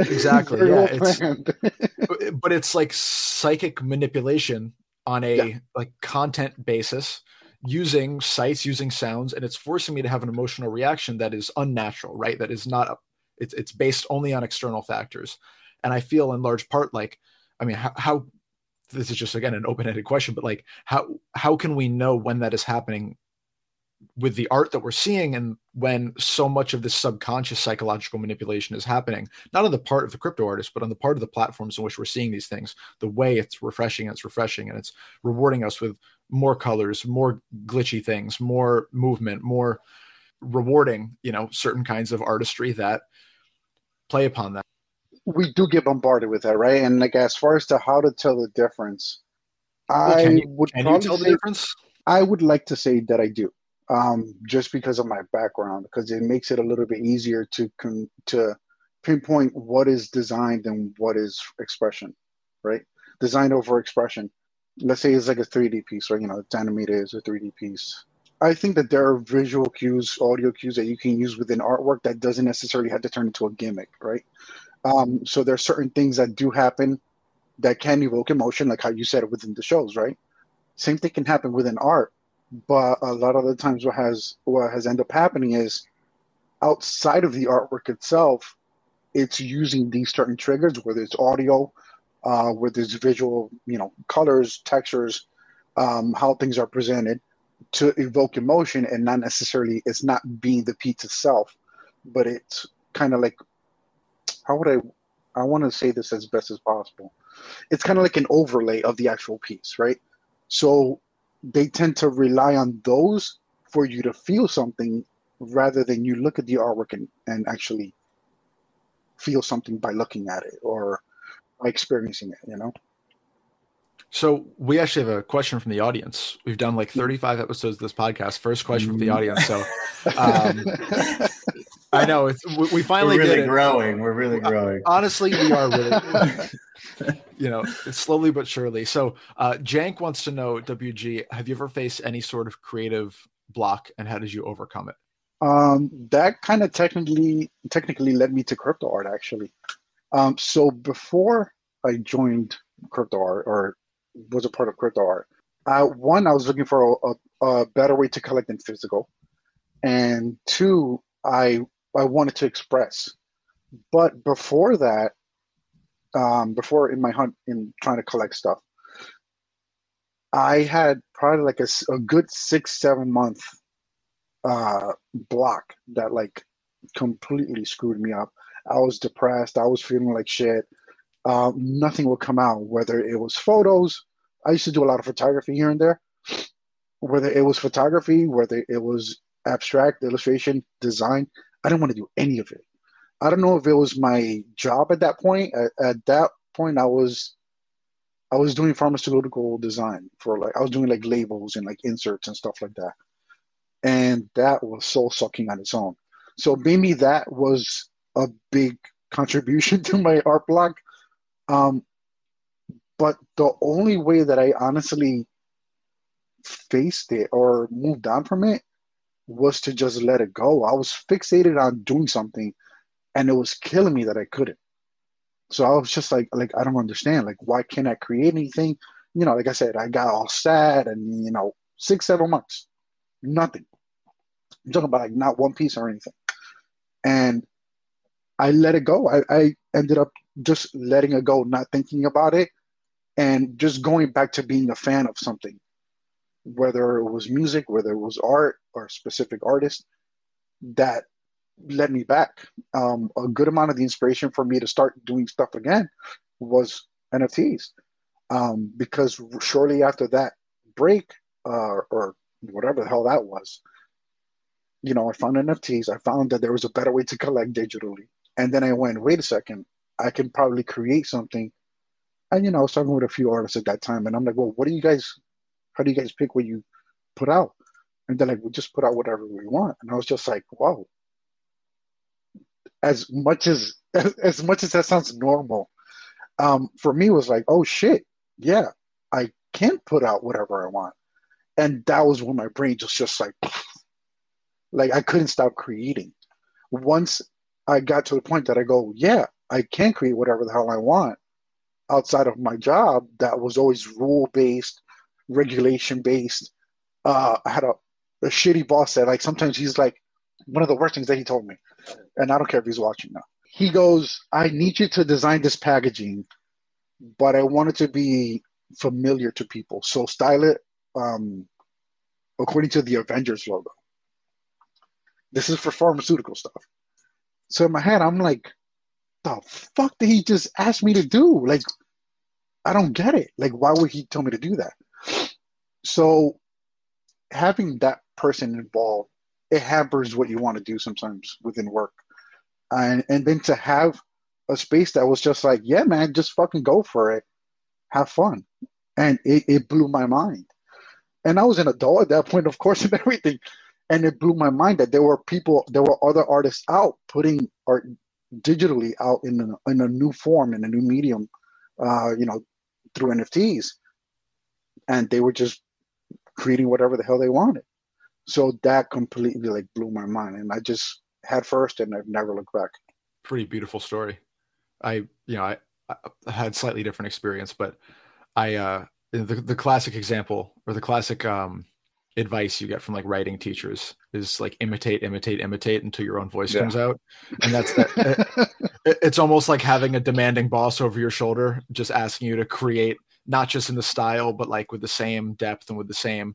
Speaker 1: Exactly. yeah, well it's, but it's like psychic manipulation on a yeah. like content basis using sights, using sounds, and it's forcing me to have an emotional reaction that is unnatural, right? That is not it's it's based only on external factors. And I feel in large part like, I mean, how, how this is just again an open-ended question, but like how how can we know when that is happening with the art that we're seeing and when so much of this subconscious psychological manipulation is happening not on the part of the crypto artist but on the part of the platforms in which we're seeing these things the way it's refreshing and it's refreshing and it's rewarding us with more colors more glitchy things more movement more rewarding you know certain kinds of artistry that play upon that.
Speaker 3: We do get bombarded with that right? And like as far as to how to tell the difference well, i
Speaker 1: you,
Speaker 3: would
Speaker 1: can you tell the difference?
Speaker 3: I would like to say that i do um, just because of my background, because it makes it a little bit easier to con- to pinpoint what is designed and what is expression, right? Design over expression. Let's say it's like a 3D piece, or you know, it's animated as a 3D piece. I think that there are visual cues, audio cues that you can use within artwork that doesn't necessarily have to turn into a gimmick, right? Um, so there are certain things that do happen that can evoke emotion, like how you said it within the shows, right? Same thing can happen within art but a lot of the times what has what has ended up happening is outside of the artwork itself it's using these certain triggers whether it's audio uh, whether it's visual you know colors textures um, how things are presented to evoke emotion and not necessarily it's not being the piece itself but it's kind of like how would i i want to say this as best as possible. It's kind of like an overlay of the actual piece right? So they tend to rely on those for you to feel something rather than you look at the artwork and, and actually feel something by looking at it or by experiencing it, you know?
Speaker 1: So we actually have a question from the audience. We've done like 35 episodes of this podcast. First question from the audience. So um, I know it's we, finally
Speaker 2: We're really
Speaker 1: it.
Speaker 2: growing. We're really growing.
Speaker 1: Honestly, we are really. you know, slowly but surely. So, uh, Jank wants to know, WG, have you ever faced any sort of creative block, and how did you overcome it?
Speaker 3: Um, that kind of technically technically led me to crypto art, actually. Um, so before I joined crypto art or was a part of crypto art, uh, one, I was looking for a, a, a better way to collect than physical, and two, I I wanted to express. But before that, um, before in my hunt in trying to collect stuff, I had probably like a, a good six seven month uh, block that like completely screwed me up. I was depressed. I was feeling like shit. Um, nothing would come out, whether it was photos. I used to do a lot of photography here and there. Whether it was photography, whether it was abstract illustration, design, I didn't want to do any of it. I don't know if it was my job at that point. At, at that point, I was I was doing pharmaceutical design for like I was doing like labels and like inserts and stuff like that, and that was soul sucking on its own. So maybe that was a big contribution to my art block. Um, but the only way that I honestly faced it or moved on from it was to just let it go. I was fixated on doing something and it was killing me that I couldn't. So I was just like, like I don't understand. Like, why can't I create anything? You know, like I said, I got all sad and you know, six, seven months, nothing. I'm talking about like not one piece or anything. And I let it go. I, I ended up just letting it go, not thinking about it, and just going back to being a fan of something, whether it was music, whether it was art or a specific artist, that led me back. Um, a good amount of the inspiration for me to start doing stuff again was NFTs, um, because shortly after that break, uh, or whatever the hell that was, you know, I found NFTs. I found that there was a better way to collect digitally. And then I went, wait a second, I can probably create something. And, you know, I was talking with a few artists at that time. And I'm like, well, what do you guys, how do you guys pick what you put out? And they're like, we just put out whatever we want. And I was just like, wow. As much as, as, much as that sounds normal, um, for me was like, oh shit, yeah, I can put out whatever I want. And that was when my brain just just like like I couldn't stop creating. Once I got to the point that I go, yeah, I can create whatever the hell I want outside of my job that was always rule based, regulation based. Uh, I had a, a shitty boss that like sometimes he's like one of the worst things that he told me, and I don't care if he's watching now. He goes, I need you to design this packaging, but I want it to be familiar to people. So style it um, according to the Avengers logo. This is for pharmaceutical stuff. So in my head, I'm like, the fuck did he just ask me to do? Like, I don't get it. Like, why would he tell me to do that? So having that person involved, it hampers what you want to do sometimes within work. And and then to have a space that was just like, yeah, man, just fucking go for it. Have fun. And it, it blew my mind. And I was an adult at that point, of course, and everything and it blew my mind that there were people, there were other artists out putting art digitally out in a, in a new form, in a new medium, uh, you know, through NFTs, and they were just creating whatever the hell they wanted. So that completely like blew my mind, and I just had first, and I've never looked back.
Speaker 1: Pretty beautiful story. I, you know, I, I had slightly different experience, but I, uh, the the classic example or the classic um advice you get from like writing teachers is like imitate imitate imitate until your own voice yeah. comes out and that's that it, it's almost like having a demanding boss over your shoulder just asking you to create not just in the style but like with the same depth and with the same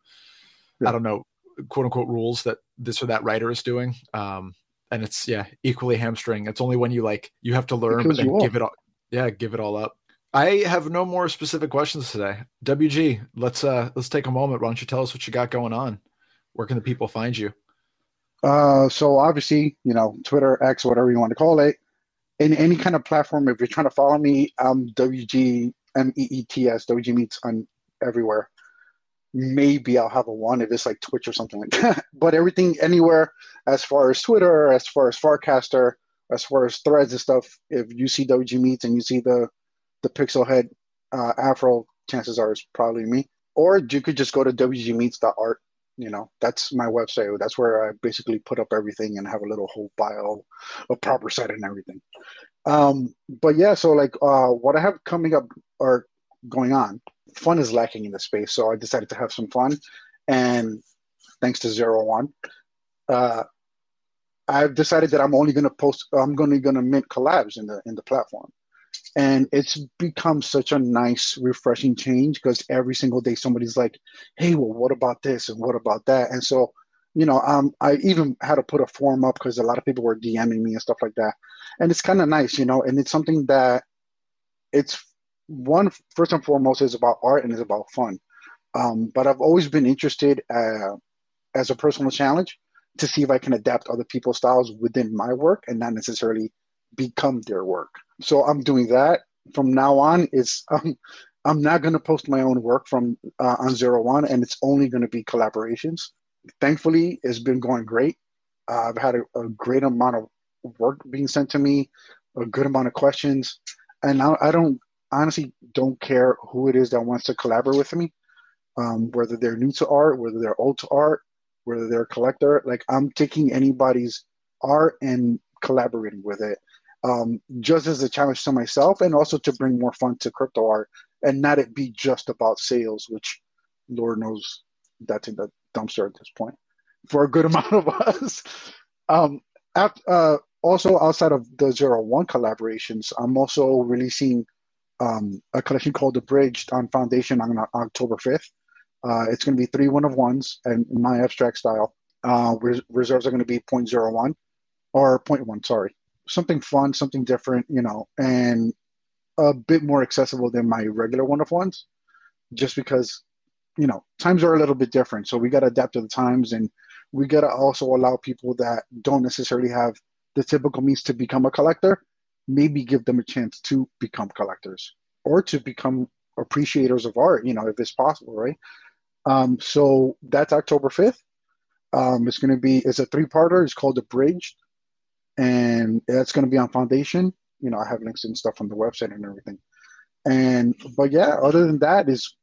Speaker 1: yeah. i don't know quote unquote rules that this or that writer is doing um and it's yeah equally hamstring it's only when you like you have to learn because but then give it all yeah give it all up I have no more specific questions today. WG, let's uh let's take a moment. Why don't you tell us what you got going on? Where can the people find you?
Speaker 3: Uh, so obviously, you know, Twitter, X, whatever you want to call it, in any kind of platform. If you're trying to follow me, I'm WG M E E T S. WG meets on everywhere. Maybe I'll have a one if it's like Twitch or something like that. but everything anywhere, as far as Twitter, as far as Farcaster, as far as threads and stuff. If you see WG meets and you see the the pixel head uh, afro, chances are it's probably me. Or you could just go to wgmeets.art. You know, that's my website. That's where I basically put up everything and have a little whole bio, a proper site and everything. Um, but yeah, so like uh, what I have coming up or going on, fun is lacking in the space. So I decided to have some fun. And thanks to Zero One, uh, I've decided that I'm only going to post. I'm only going to mint collabs in the in the platform and it's become such a nice refreshing change because every single day somebody's like hey well what about this and what about that and so you know um, i even had to put a form up because a lot of people were dming me and stuff like that and it's kind of nice you know and it's something that it's one first and foremost is about art and is about fun um, but i've always been interested uh, as a personal challenge to see if i can adapt other people's styles within my work and not necessarily become their work so I'm doing that from now on. Is um, I'm not going to post my own work from uh, on Zero One, and it's only going to be collaborations. Thankfully, it's been going great. Uh, I've had a, a, great amount of work being sent to me, a good amount of questions, and I, I don't honestly don't care who it is that wants to collaborate with me, um, whether they're new to art, whether they're old to art, whether they're a collector. Like I'm taking anybody's art and collaborating with it um, just as a challenge to myself and also to bring more fun to crypto art and not it be just about sales, which Lord knows that's in the dumpster at this point for a good amount of us. Um, after, uh, also outside of the zero one collaborations, I'm also releasing um, a collection called The Abridged on Foundation on October 5th. Uh, it's going to be three one of ones and my abstract style. Uh, res- reserves are going to be 0.01 or 0.1, sorry. Something fun, something different, you know, and a bit more accessible than my regular one of ones, just because, you know, times are a little bit different. So we got to adapt to the times and we got to also allow people that don't necessarily have the typical means to become a collector, maybe give them a chance to become collectors or to become appreciators of art, you know, if it's possible, right? Um, so that's October 5th. Um, it's going to be, it's a three parter. It's called Abridged. And that's going to be on Foundation. You know, I have links and stuff on the website and everything. And, but yeah, other than that, is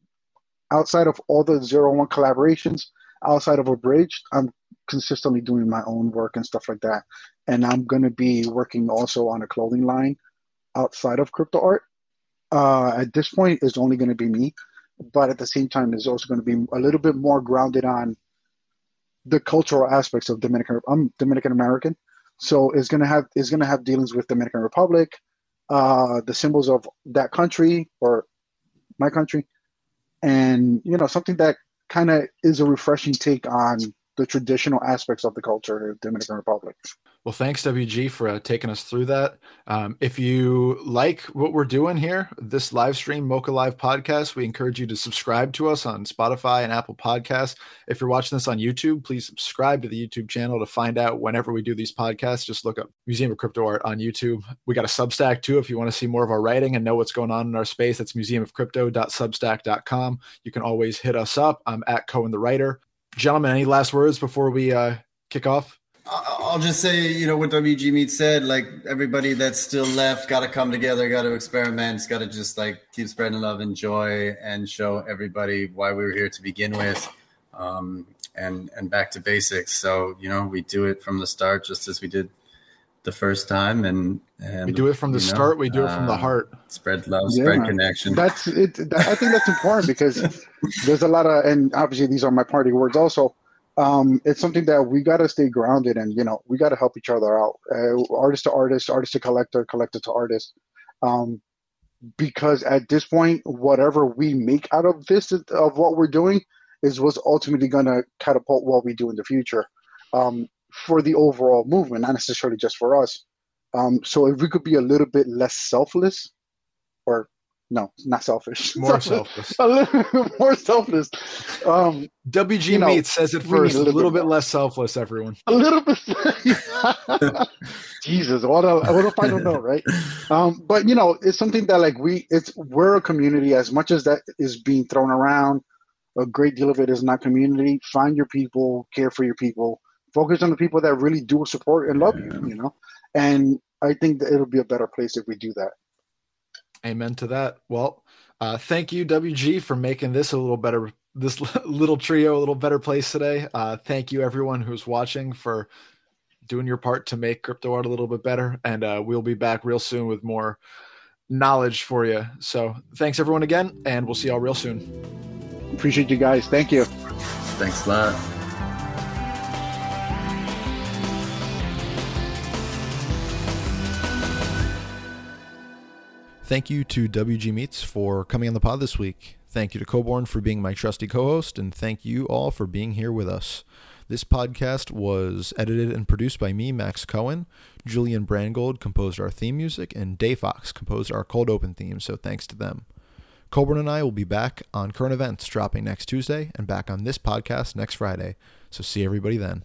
Speaker 3: outside of all the zero one collaborations, outside of Abridged, I'm consistently doing my own work and stuff like that. And I'm going to be working also on a clothing line outside of crypto art. Uh, at this point, it's only going to be me but at the same time it's also going to be a little bit more grounded on the cultural aspects of Dominican. I'm Dominican American, so it's gonna have it's gonna have dealings with Dominican Republic, uh, the symbols of that country or my country, and you know something that kind of is a refreshing take on the traditional aspects of the culture of Dominican Republic.
Speaker 1: Well, thanks, WG, for uh, taking us through that. Um, if you like what we're doing here, this live stream, MOCA Live podcast, we encourage you to subscribe to us on Spotify and Apple Podcasts. If you're watching this on YouTube, please subscribe to the YouTube channel to find out whenever we do these podcasts. Just look up Museum of Crypto Art on YouTube. We got a Substack too if you want to see more of our writing and know what's going on in our space. That's museumofcrypto.substack.com. You can always hit us up. I'm at Cohen the Writer. Gentlemen, any last words before we uh, kick off?
Speaker 2: I'll just say, you know, what WG Meets said, like everybody that's still left, got to come together, got to experiment, got to just like keep spreading love and joy and show everybody why we were here to begin with. Um, and, and back to basics. So, you know, we do it from the start, just as we did the first time. And, and
Speaker 1: we do it from the start. Know, we do it from uh, the heart.
Speaker 2: Spread love, yeah. spread connection.
Speaker 3: That's it. I think that's important because there's a lot of, and obviously these are my party words also um, it's something that we got to stay grounded and you know we got to help each other out uh, artist to artist artist to collector collector to artist um, because at this point whatever we make out of this of what we're doing is what's ultimately going to catapult what we do in the future um, for the overall movement not necessarily just for us um, so if we could be a little bit less selfless or no, not selfish.
Speaker 1: More selfless.
Speaker 3: a little more selfless. Um,
Speaker 1: WG you know, Meat says it first. A little, little bit, bit less selfless, everyone.
Speaker 3: A little bit. Jesus, what, a, what if I don't know, right? Um, but you know, it's something that like we, it's we're a community. As much as that is being thrown around, a great deal of it is not community. Find your people, care for your people, focus on the people that really do support and love you. You know, and I think that it'll be a better place if we do that.
Speaker 1: Amen to that. Well, uh, thank you, WG, for making this a little better, this little trio a little better place today. Uh, thank you, everyone who's watching, for doing your part to make crypto art a little bit better. And uh, we'll be back real soon with more knowledge for you. So thanks, everyone, again, and we'll see y'all real soon.
Speaker 3: Appreciate you guys. Thank you.
Speaker 2: Thanks a lot.
Speaker 1: Thank you to WG Meets for coming on the pod this week. Thank you to Colborn for being my trusty co host, and thank you all for being here with us. This podcast was edited and produced by me, Max Cohen. Julian Brandgold composed our theme music, and Day Fox composed our cold open theme, so thanks to them. Colborn and I will be back on current events dropping next Tuesday and back on this podcast next Friday. So see everybody then.